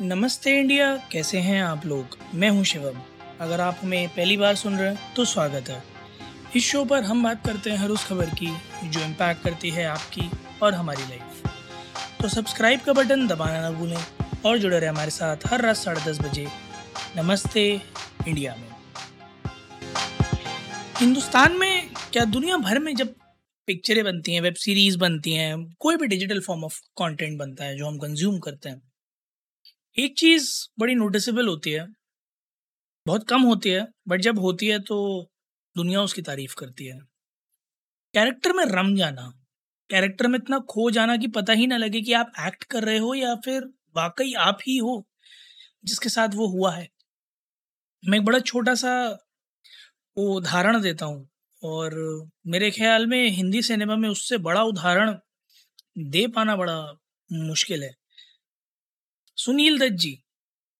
नमस्ते इंडिया, कैसे हैं आप लोग? मैं हूँ शिवम। अगर आप हमें पहली बार सुन रहे हैं तो स्वागत है। इस शो पर हम बात करते हैं हर उस खबर की, जो इम्पैक्ट करती है आपकी और हमारी लाइफ तो सब्सक्राइब का बटन दबाना ना भूलें और जुड़े रहे हमारे साथ हर रात साढ़े दस बजे। नमस्ते इंडिया में। हिंदुस्तान में क्या दुनिया भर में जब पिक्चरें बनती हैं वेब सीरीज़ बनती हैं, कोई भी डिजिटल फॉर्म ऑफ़ कंटेंट बनता है, जो हम कंज्यूम करते हैं एक चीज़ बड़ी नोटिसेबल होती है, बहुत कम होती है बट जब होती है तो दुनिया उसकी तारीफ़ करती है। कैरेक्टर में रम जाना कैरेक्टर में इतना खो जाना कि पता ही ना लगे कि आप एक्ट कर रहे हो या फिर वाकई आप ही हो, जिसके साथ वो हुआ है। मैं एक बड़ा छोटा सा उदाहरण देता हूँ, और मेरे ख्याल में हिंदी सिनेमा में उससे बड़ा उदाहरण दे पाना बड़ा मुश्किल है। सुनील दत्त जी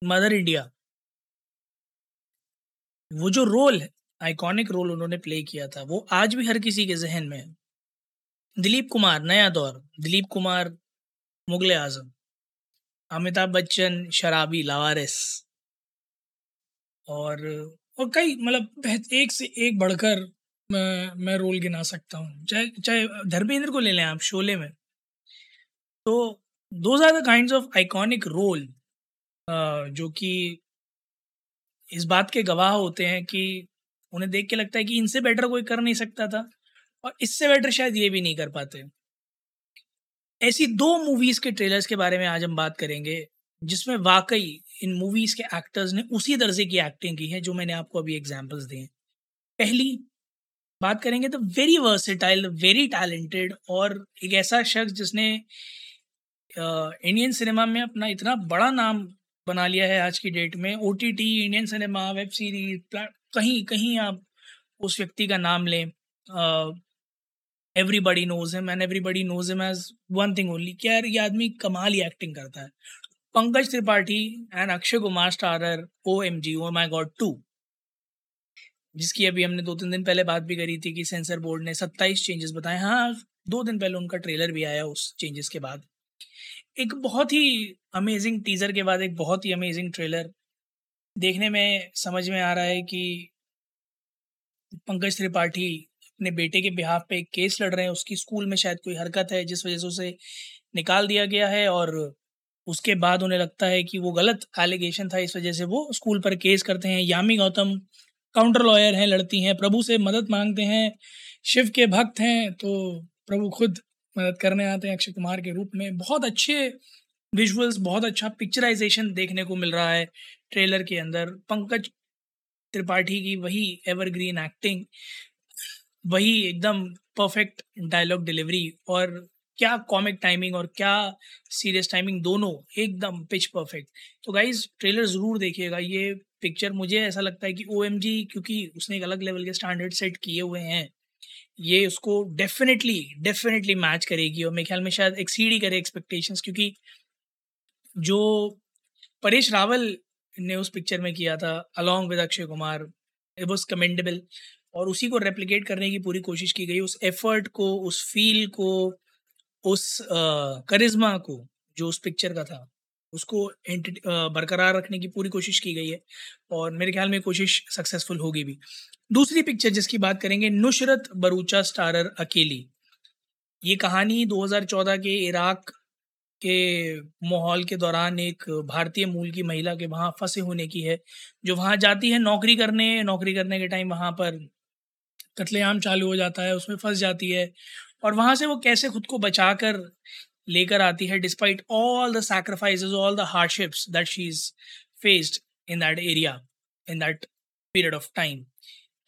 मदर इंडिया वो जो रोल है आइकॉनिक रोल उन्होंने प्ले किया था, वो आज भी हर किसी के जहन में है। दिलीप कुमार, नया दौर, दिलीप कुमार, मुगल आज़म। अमिताभ बच्चन, शराबी, लावारिस। और और कई मतलब एक से एक बढ़कर मैं मैं रोल गिना सकता हूँ। चाहे चाहे धर्मेंद्र को ले लें आप, शोले में। तो those are the kind of iconic role जो कि इस बात के गवाह होते हैं कि उन्हें देख के लगता है कि इनसे बेटर कोई कर नहीं सकता था और इससे बेटर शायद ये भी नहीं कर पाते। ऐसी दो मूवीज़ के ट्रेलर्स के बारे में आज हम बात करेंगे, जिसमें वाकई इन मूवीज़ के एक्टर्स ने उसी दर्जे की एक्टिंग की है जो मैंने आपको अभी एग्जांपल्स दिए पहली बात करेंगे तो वेरी वर्सेटाइल वेरी टैलेंटेड और एक ऐसा शख्स जिसने इंडियन सिनेमा में अपना इतना बड़ा नाम बना लिया है आज की डेट में। O T T Indian cinema web series कहीं कहीं आप उस व्यक्ति का नाम लें everybody knows him and everybody knows him as one thing only कि यार ये आदमी कमाल ही एक्टिंग करता है। Pankaj Tripathi and Akshay Kumar starrer O M G oh my God two जिसकी अभी हमने दो तीन दिन पहले बात भी करी थी कि सेंसर बोर्ड ने सत्ताईस चेंजेस बताए। हाँ दो दिन पहले उनका ट्रेलर भी आया उस चेंजेस के बाद। एक बहुत ही अमेजिंग टीज़र के बाद, एक बहुत ही अमेजिंग ट्रेलर देखने में, समझ में आ रहा है कि पंकज त्रिपाठी अपने बेटे के बिहाफ पे एक केस लड़ रहे हैं। उसकी स्कूल में शायद कोई हरकत है, जिस वजह से उसे निकाल दिया गया है और उसके बाद उन्हें लगता है कि वो गलत एलिगेशन था। इस वजह से वो स्कूल पर केस करते हैं। यामी गौतम काउंटर लॉयर हैं, लड़ती हैं। प्रभु से मदद मांगते हैं। शिव के भक्त हैं तो प्रभु खुद मदद करने आते हैं अक्षय कुमार के रूप में। बहुत अच्छे विजुअल्स बहुत अच्छा पिक्चराइजेशन देखने को मिल रहा है ट्रेलर के अंदर। पंकज त्रिपाठी की वही एवरग्रीन एक्टिंग वही एकदम परफेक्ट डायलॉग डिलीवरी और क्या कॉमिक टाइमिंग और क्या सीरियस टाइमिंग दोनों एकदम पिच परफेक्ट तो गाइज़ ट्रेलर ज़रूर देखिएगा। ये पिक्चर मुझे ऐसा लगता है कि ओएमजी क्योंकि उसने एक अलग लेवल के स्टैंडर्ड सेट किए हुए हैं। ये उसको डेफिनेटली डेफिनेटली मैच करेगी और मेरे ख्याल में शायद एक्सीड ही करे एक्सपेक्टेशंस क्योंकि जो परेश रावल ने उस पिक्चर में किया था along with Akshay Kumar it was commendable और उसी को रेप्लिकेट करने की पूरी कोशिश की गई। उस एफर्ट को, उस फील को, उस करिश्मा को जो उस पिक्चर का था। उसको बरकरार रखने की पूरी कोशिश की गई है और मेरे ख्याल में कोशिश सक्सेसफुल होगी भी। दूसरी पिक्चर जिसकी बात करेंगे नुशरत बरूचा स्टारर अकेली। ये कहानी 2014 के इराक के माहौल के दौरान एक भारतीय मूल की महिला के वहाँ फंसे होने की है, जो वहाँ जाती है नौकरी करने नौकरी करने के टाइम वहाँ पर कत्लेआम चालू हो जाता है, उसमें फंस जाती है और वहाँ से वो कैसे खुद को बचा कर लेकर आती है despite all the sacrifice all the hardships that she is faced in that area in that period of time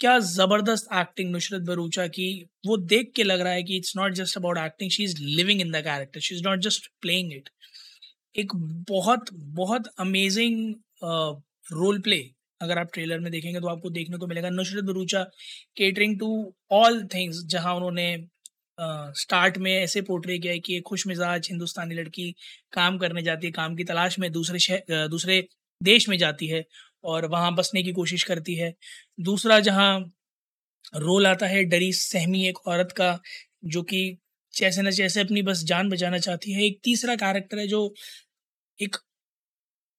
क्या ज़बरदस्त एक्टिंग नुसरत भरूचा की, वो देख के लग रहा है कि it's not just about acting she is living in the character she is not just playing it एक बहुत बहुत अमेजिंग रोल प्ले अगर आप ट्रेलर में देखेंगे तो आपको देखने को मिलेगा। Nusrat Bharucha catering to all things जहाँ उन्होंने स्टार्ट में ऐसे पोर्ट्रे किया है कि एक खुश मिजाज हिंदुस्तानी लड़की काम करने जाती है, काम की तलाश में दूसरे शहर दूसरे देश में जाती है और वहाँ बसने की कोशिश करती है। दूसरा जहाँ रोल आता है, डरी, सहमी एक औरत का, जो कि जैसे न जैसे अपनी बस जान बचाना चाहती है। एक तीसरा कैरेक्टर है जो एक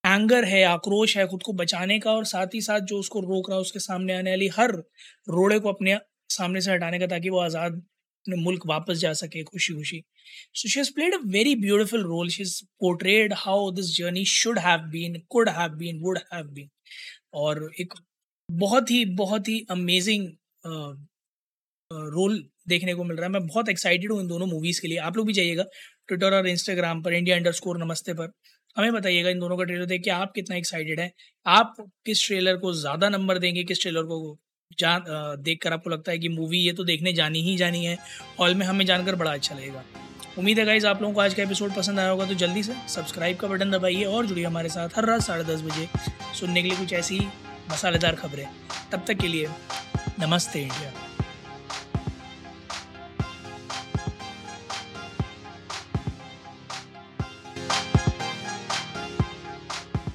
एंगर है, आक्रोश है खुद को बचाने का और साथ ही साथ जो उसको रोक रहा है उसके सामने आने वाली हर रोड़े को अपने सामने से हटाने का ताकि वो आज़ाद अपने मुल्क वापस जा सके खुशी खुशी so she has played a very beautiful role she is portrayed how this journey should have been could have been would have been और एक बहुत ही बहुत ही अमेजिंग रोल देखने को मिल रहा है। मैं बहुत एक्साइटेड हूँ इन दोनों मूवीज़ के लिए। आप लोग भी जाइएगा ट्विटर और इंस्टाग्राम पर इंडिया अंडर स्कोर नमस्ते पर। हमें बताइएगा इन दोनों का ट्रेलर देख के आप कितना एक्साइटेड है। आप किस ट्रेलर को ज़्यादा नंबर देंगे, किस ट्रेलर को जा देख कर आपको लगता है कि मूवी ये तो देखने जानी ही जानी है। हॉल में हमें जानकर बड़ा अच्छा लगेगा। उम्मीद है गाइज़ आप लोगों को आज का एपिसोड पसंद आया होगा तो जल्दी से सब्सक्राइब का बटन दबाइए और जुड़िए हमारे साथ हर रात साढ़े दस बजे सुनने के लिए कुछ ऐसी मसालेदार खबरें। तब तक के लिए नमस्ते इंडिया।